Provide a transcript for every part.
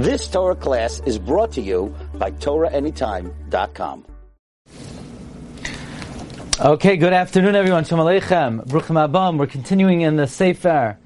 This Torah class is brought to you by TorahAnytime.com. Okay, good afternoon, everyone. Shalom Aleichem. Bruchim Haba'im. We're continuing in the Sefer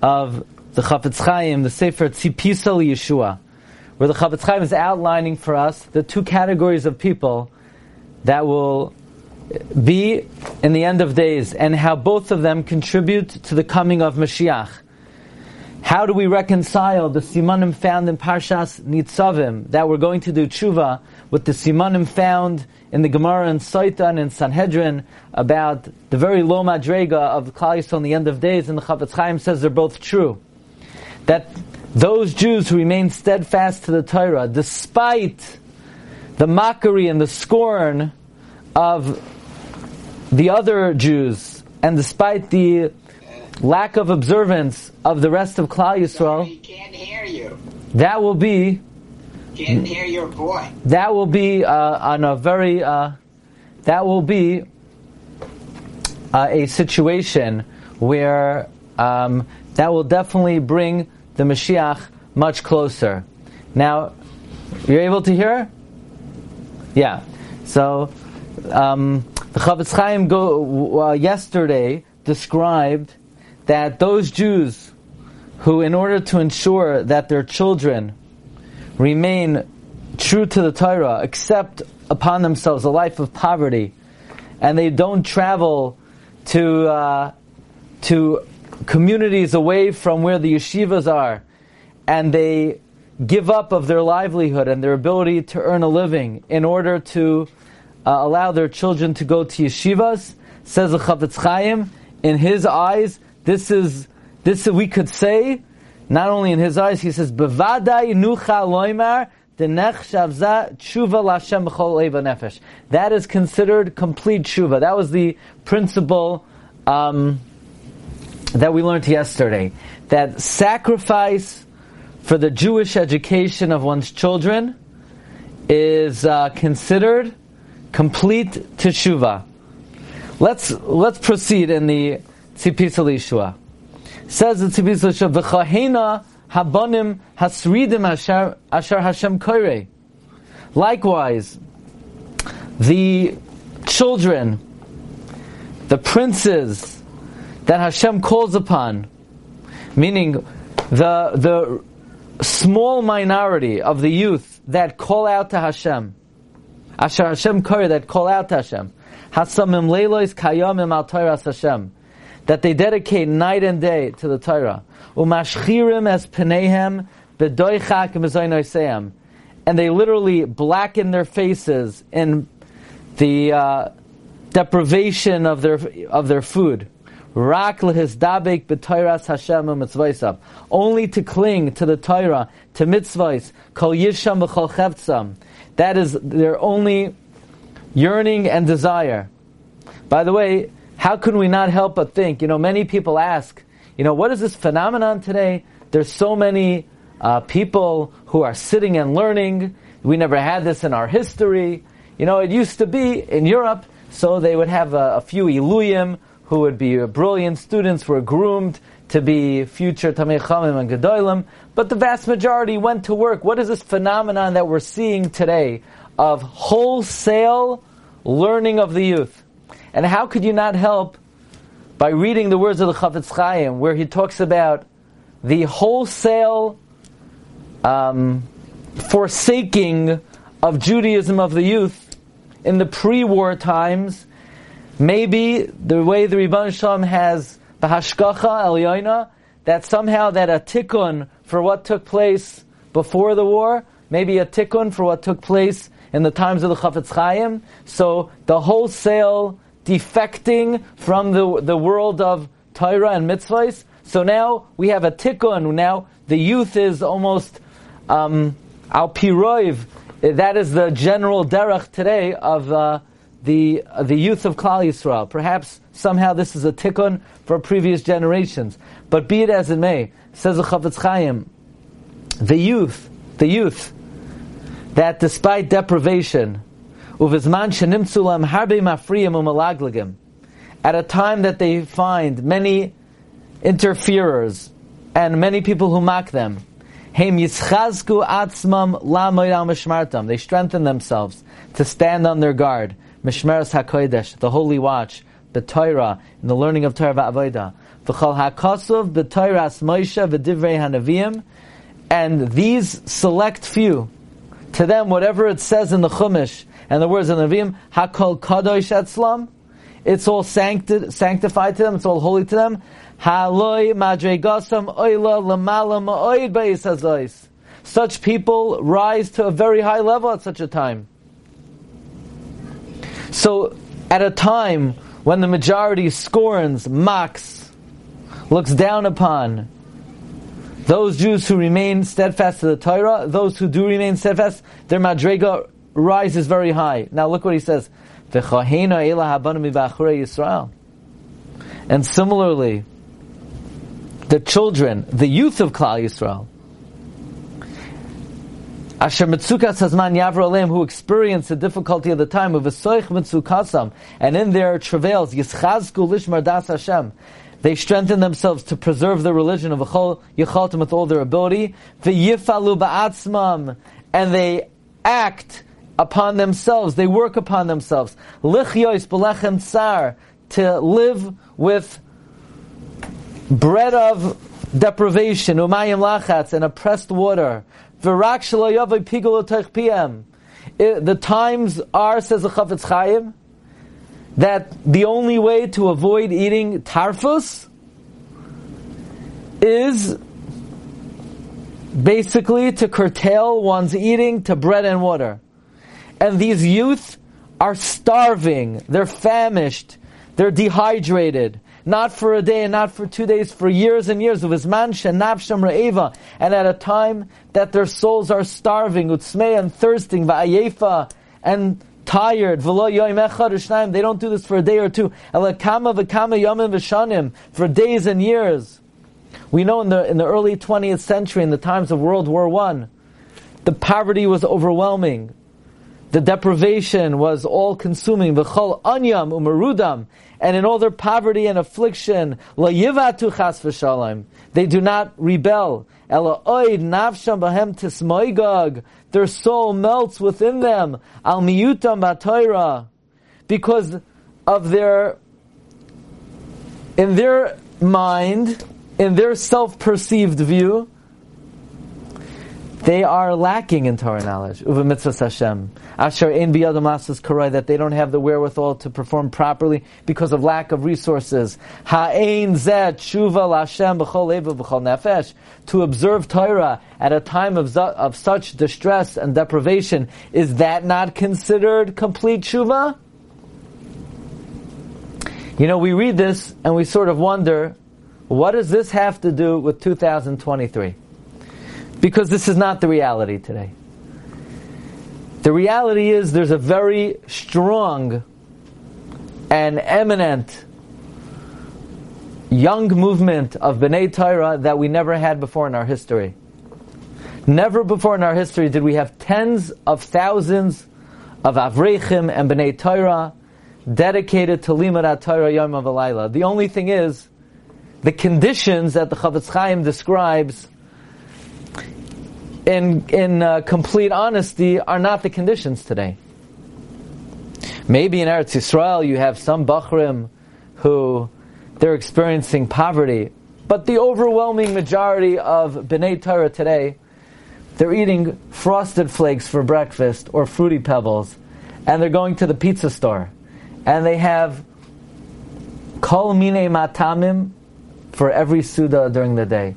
of the Chafetz Chaim, the Sefer Tzipisa Yeshua, where the Chafetz Chaim is outlining for us the two categories of people that will be in the end of days and how both of them contribute to the coming of Mashiach. How do we reconcile the simanim found in Parshas Nitzavim that we're going to do tshuva with the simanim found in the Gemara and Saitan and Sanhedrin about the very low madrega of Klal in the end of days, and the Chafetz Chaim says they're both true. That those Jews who remain steadfast to the Torah, despite the mockery and the scorn of the other Jews, and despite the lack of observance of the rest of Klal Yisrael, He can't hear you. that will be Can't hear your boy. that will be uh, on a very uh, that will be uh, a situation where um, that will definitely bring the Mashiach much closer. Now, you're able to hear? Yeah. So um, the Chafetz Chaim go, uh, yesterday described that those Jews who, in order to ensure that their children remain true to the Torah, accept upon themselves a life of poverty, and they don't travel to uh, to communities away from where the yeshivas are, and they give up of their livelihood and their ability to earn a living in order to uh, allow their children to go to yeshivas, says the Chafetz Chaim. In his eyes, this is this we could say, not only in his eyes, he says, "Bevadai nucha loimar." That is considered complete tshuva. That was the principle um, that we learned yesterday. That sacrifice for the Jewish education of one's children is uh, considered complete teshuva. Let's let's proceed in the Tzipisa L'Yeshua. Says the Tzipisa L'Yeshua, "V'chahena habonim hasridim asher asher Hashem koire." Likewise, the children, the princes that Hashem calls upon, meaning the the small minority of the youth that call out to Hashem, Asher Hashem koire that call out to Hashem, Hasamim leilois kayamim al Hashem, that they dedicate night and day to the Torah. Umashchirim as penehem bedoichak mezaynoiseim, and they literally blacken their faces in the uh, deprivation of their of their food. Rak lehizdabek b'toiras Hashem u'mitzvaysav. Only to cling to the Torah, to mitzvahs, kol yisham v'chol chevtzam. That is their only yearning and desire. By the way, how can we not help but think? You know, many people ask, you know, what is this phenomenon today? There's so many uh, people who are sitting and learning. We never had this in our history. You know, it used to be in Europe, so they would have a, a few iluyim who would be brilliant students, were groomed to be future Tamei Chamim and Gedolim, but the vast majority went to work. What is this phenomenon that we're seeing today of wholesale learning of the youth? And how could you not help by reading the words of the Chafetz Chaim, where he talks about the wholesale um, forsaking of Judaism of the youth in the pre-war times? Maybe the way the Rebbe Shalom has the Hashgacha Elyoina, that somehow that a tikkun for what took place before the war, maybe a tikkun for what took place in the times of the Chafetz Chaim. So the wholesale defecting from the, the world of Torah and mitzvahs. So now we have a tikkun. Now the youth is almost um, al piroiv. That is the general derech today of uh, the uh, the youth of Klal Yisrael. Perhaps somehow this is a tikkun for previous generations. But be it as it may, says the Chafetz Chaim, the youth, the youth, that despite deprivation, uvizman shenimtzulam harbe mafriyim umalagligim, at a time that they find many interferers and many people who mock them, Heim yischazku atzmam lamoid mishmartam. They strengthen themselves to stand on their guard. Mishmeres hakodesh, the holy watch, the Torah, and the learning of Torah va'avodah. V'chol hakosov, the Torah Moshe, v'divrei hanavim, and these select few, to them whatever it says in the Chumash and the words of the Nevi'im, hakol kadosh etzlam, it's all sancti- sanctified to them, it's all holy to them. Haloi madregasam oila lamala ma'oid beis Such people rise to a very high level at such a time. So, at a time when the majority scorns, mocks, looks down upon those Jews who remain steadfast to the Torah, those who do remain steadfast, their madrega rises very high. Now look what he says. And similarly, the children, the youth of Klal Yisrael, Asher Mitzukas Hazman Yavro who experience the difficulty of the time of Esoich Mitzukasam, and in their travails, Yischazku Lishmar Das Hashem, they strengthen themselves to preserve the religion of Yechaltim with all their ability, V'yifalu Ba'atzmam, and they act upon themselves, they work upon themselves. Lichyois belechem tsar, to live with bread of deprivation, umayim lachatz, and oppressed water. V'rak shaloyavay pigol pm. The times are, says the Chafetz Chaim, that the only way to avoid eating tarfus is basically to curtail one's eating to bread and water. And these youth are starving, they're famished, they're dehydrated, not for a day and not for two days, for years and years. Of Isman Shenavsham Re'eva, and at a time that their souls are starving, utsmei and thirsting, va'ayefa, and tired, they don't do this for a day or two, for days and years. We know in the, in the early 20th century, in the times of World War I, the poverty was overwhelming. The deprivation was all consuming. V'chol anyam umarudam. And in all their poverty and affliction, la yivatu chas v'shalom. They do not rebel. Ela oid nafsham bahem tismoigog. Their soul melts within them. Al miyutam batoira. Because of their, in their mind, in their self-perceived view, they are lacking in Torah knowledge. Uva mitzvah Hashem. Asher ein biyadam asas karai, that they don't have the wherewithal to perform properly because of lack of resources. Ha'ein zet shuva l'Hashem b'chol leva b'chol nefesh. To observe Torah at a time of, of such distress and deprivation, is that not considered complete shuva? You know, we read this and we sort of wonder, what does this have to do with 2023? Because this is not the reality today. The reality is there's a very strong and eminent young movement of B'nai Torah that we never had before in our history. Never before in our history did we have tens of thousands of Avrechim and B'nai Torah dedicated to Limud Torah Yom Alayla. The only thing is, the conditions that the Chafetz Chaim describes in, in uh, complete honesty, are not the conditions today. Maybe in Eretz Yisrael you have some Bachrim who they're experiencing poverty, but the overwhelming majority of B'nai Torah today, they're eating frosted flakes for breakfast or fruity pebbles, and they're going to the pizza store, and they have kol mine matamim for every suda during the day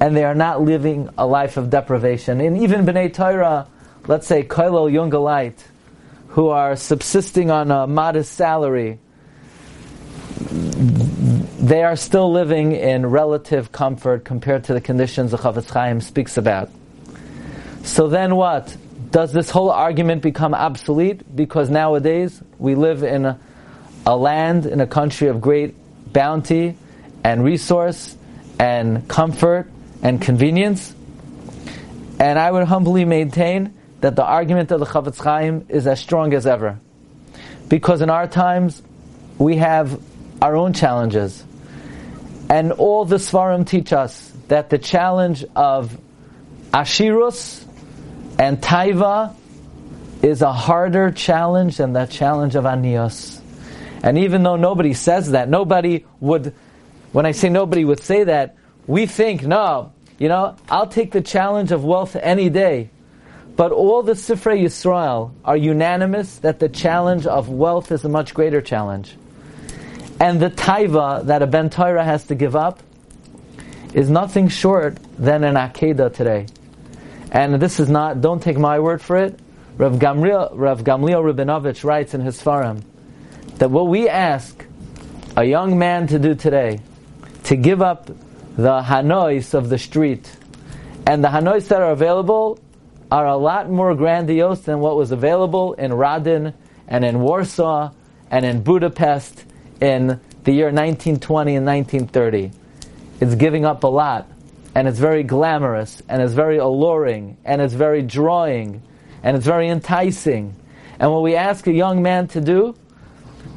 and they are not living a life of deprivation. And even B'nai Torah, let's say Koilel Yungalite, who are subsisting on a modest salary, they are still living in relative comfort compared to the conditions the Chafetz Chaim speaks about. So then what? Does this whole argument become obsolete? Because nowadays we live in a, a land, in a country of great bounty and resource and comfort and convenience. And I would humbly maintain that the argument of the Chafetz Chaim is as strong as ever. Because in our times, we have our own challenges. And all the Svarim teach us that the challenge of Ashirus and Taiva is a harder challenge than the challenge of Anios. And even though nobody says that, nobody would, when I say nobody would say that, we think, no, you know, I'll take the challenge of wealth any day. But all the Sifrei Yisrael are unanimous that the challenge of wealth is a much greater challenge. And the taiva that a Ben Torah has to give up is nothing short than an Akedah today. And this is not, don't take my word for it. Rav Gamliel, Rav Gamliel Rabinovich writes in his Farim that what we ask a young man to do today, to give up the Hanois of the street, and the Hanois that are available are a lot more grandiose than what was available in Radin and in Warsaw and in Budapest in the year 1920 and 1930. It's giving up a lot, and it's very glamorous, and it's very alluring, and it's very drawing, and it's very enticing. And what we ask a young man to do,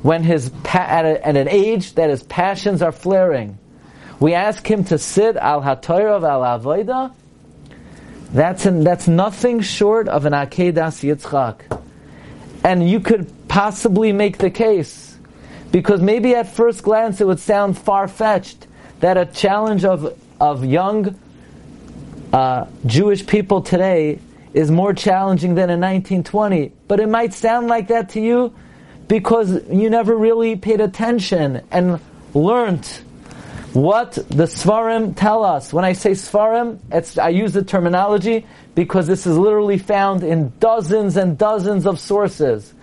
when his at, a, at an age that his passions are flaring, we ask him to sit al hatoirav al avoida. That's an, that's nothing short of an akedas yitzchak, and you could possibly make the case because maybe at first glance it would sound far fetched that a challenge of, of young uh, Jewish people today is more challenging than in 1920. But it might sound like that to you because you never really paid attention and learned what the Svarim tell us. When I say Svarim, I use the terminology because this is literally found in dozens and dozens of sources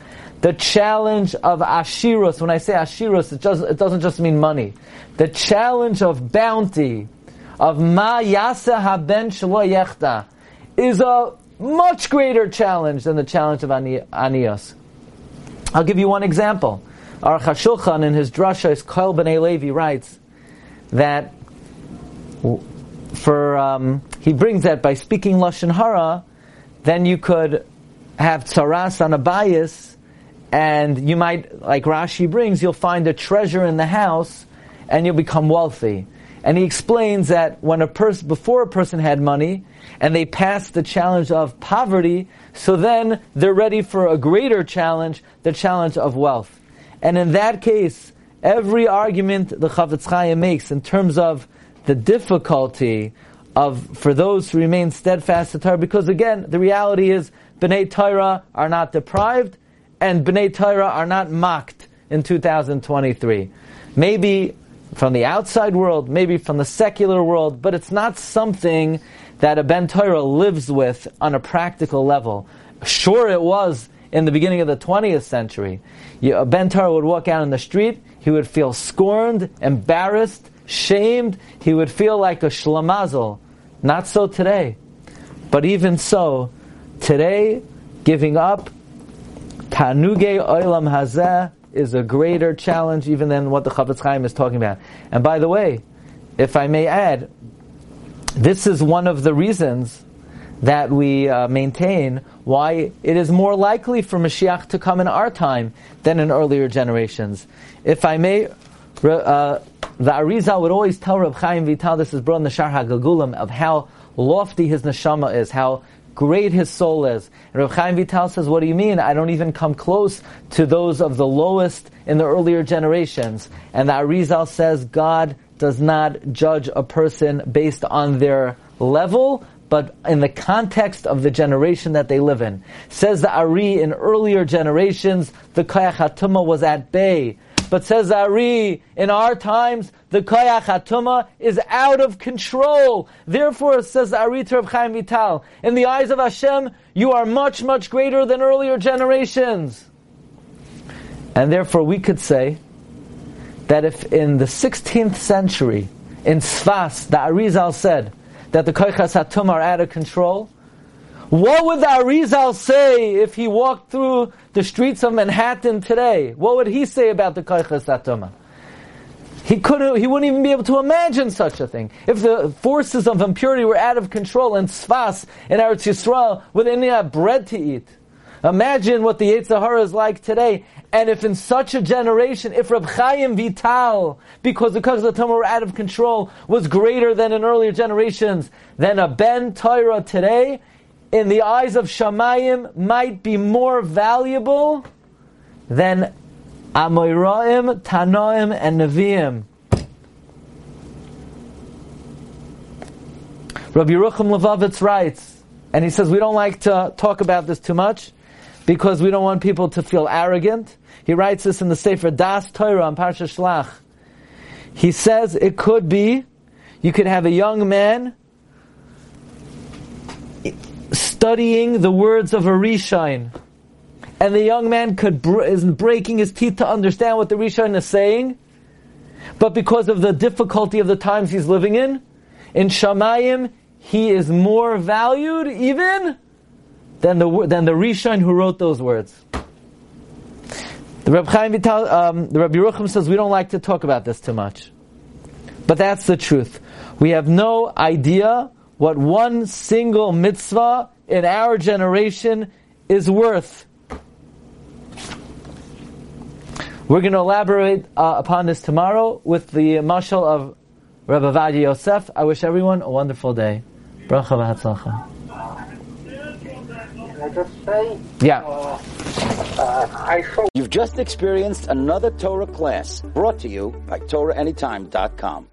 the challenge of ashirus. When I say ashirus, it, just, it doesn't just mean money. The challenge of bounty, of ma yasa haben shelo yechta, is a much greater challenge than the challenge of ani, anios. I'll give you one example. HaShulchan in his drasha, Kol B'nai Levi writes that for um, he brings that by speaking lashon hara, then you could have tsaras on a bias and you might, like Rashi brings, you'll find a treasure in the house, and you'll become wealthy. And he explains that when a person, before a person had money, and they passed the challenge of poverty, so then they're ready for a greater challenge, the challenge of wealth. And in that case, every argument the Chafetz Chaim makes in terms of the difficulty of for those who remain steadfast to Torah, because again, the reality is Bnei Torah are not deprived, and Bnei Torah are not mocked in 2023. Maybe from the outside world, maybe from the secular world, but it's not something that a Ben Torah lives with on a practical level. Sure, it was in the beginning of the 20th century. A Ben Torah would walk out in the street, he would feel scorned, embarrassed, shamed, he would feel like a shlamazel. Not so today. But even so, today, giving up Tanuge Oilam Hazeh is a greater challenge even than what the Chafetz Chaim is talking about. And by the way, if I may add, this is one of the reasons that we uh, maintain why it is more likely for Mashiach to come in our time than in earlier generations. If I may, uh, the Arizal would always tell Reb Chaim Vital, this is brought in the Shaar HaGilgulim, of how lofty his neshama is, how great his soul is. And Rav Chaim Vital says, what do you mean? I don't even come close to those of the lowest in the earlier generations. And the Arizal says, God does not judge a person based on their level, but in the context of the generation that they live in. Says the Ari, in earlier generations, the Kayach HaTumah was at bay. But says the Ari, in our times, the Koyach Hatuma is out of control. Therefore, says the Ari to Chaim Vital, in the eyes of Hashem, you are much, much greater than earlier generations. And therefore, we could say that if in the 16th century, in Sfas, the Arizal said that the Koyach Hatuma are out of control, what would the Arizal say if he walked through the streets of Manhattan today? What would he say about the Koiches Atoma? He couldn't, he wouldn't even be able to imagine such a thing. If the forces of impurity were out of control in Sfas, in Eretz Yisrael, would any have bread to eat? Imagine what the Yetzirah is like today. And if in such a generation, if Reb Chaim Vital, because the Kaz were out of control, was greater than in earlier generations, then a Ben Torah today, in the eyes of Shamayim, might be more valuable than Amoiraim, Tanoim, and Nevi'im. Rabbi Yerucham Levovitz writes, and he says we don't like to talk about this too much because we don't want people to feel arrogant. He writes this in the Sefer Das Torah on Parsha Shlach. He says it could be you could have a young man studying the words of a Rishon, and the young man could is breaking his teeth to understand what the Rishon is saying, but because of the difficulty of the times he's living in, in Shamayim, he is more valued even than the than the Rishon who wrote those words. The Reb Chaim Vital, um, the Rabbi Yerucham says we don't like to talk about this too much, but that's the truth. We have no idea what one single mitzvah in our generation is worth. We're going to elaborate uh, upon this tomorrow with the mashal of Rabbi Ovadia Yosef. I wish everyone a wonderful day. Bracha v'hatzlacha. Just say? Yeah. I saw You've just experienced another Torah class brought to you by TorahAnytime.com.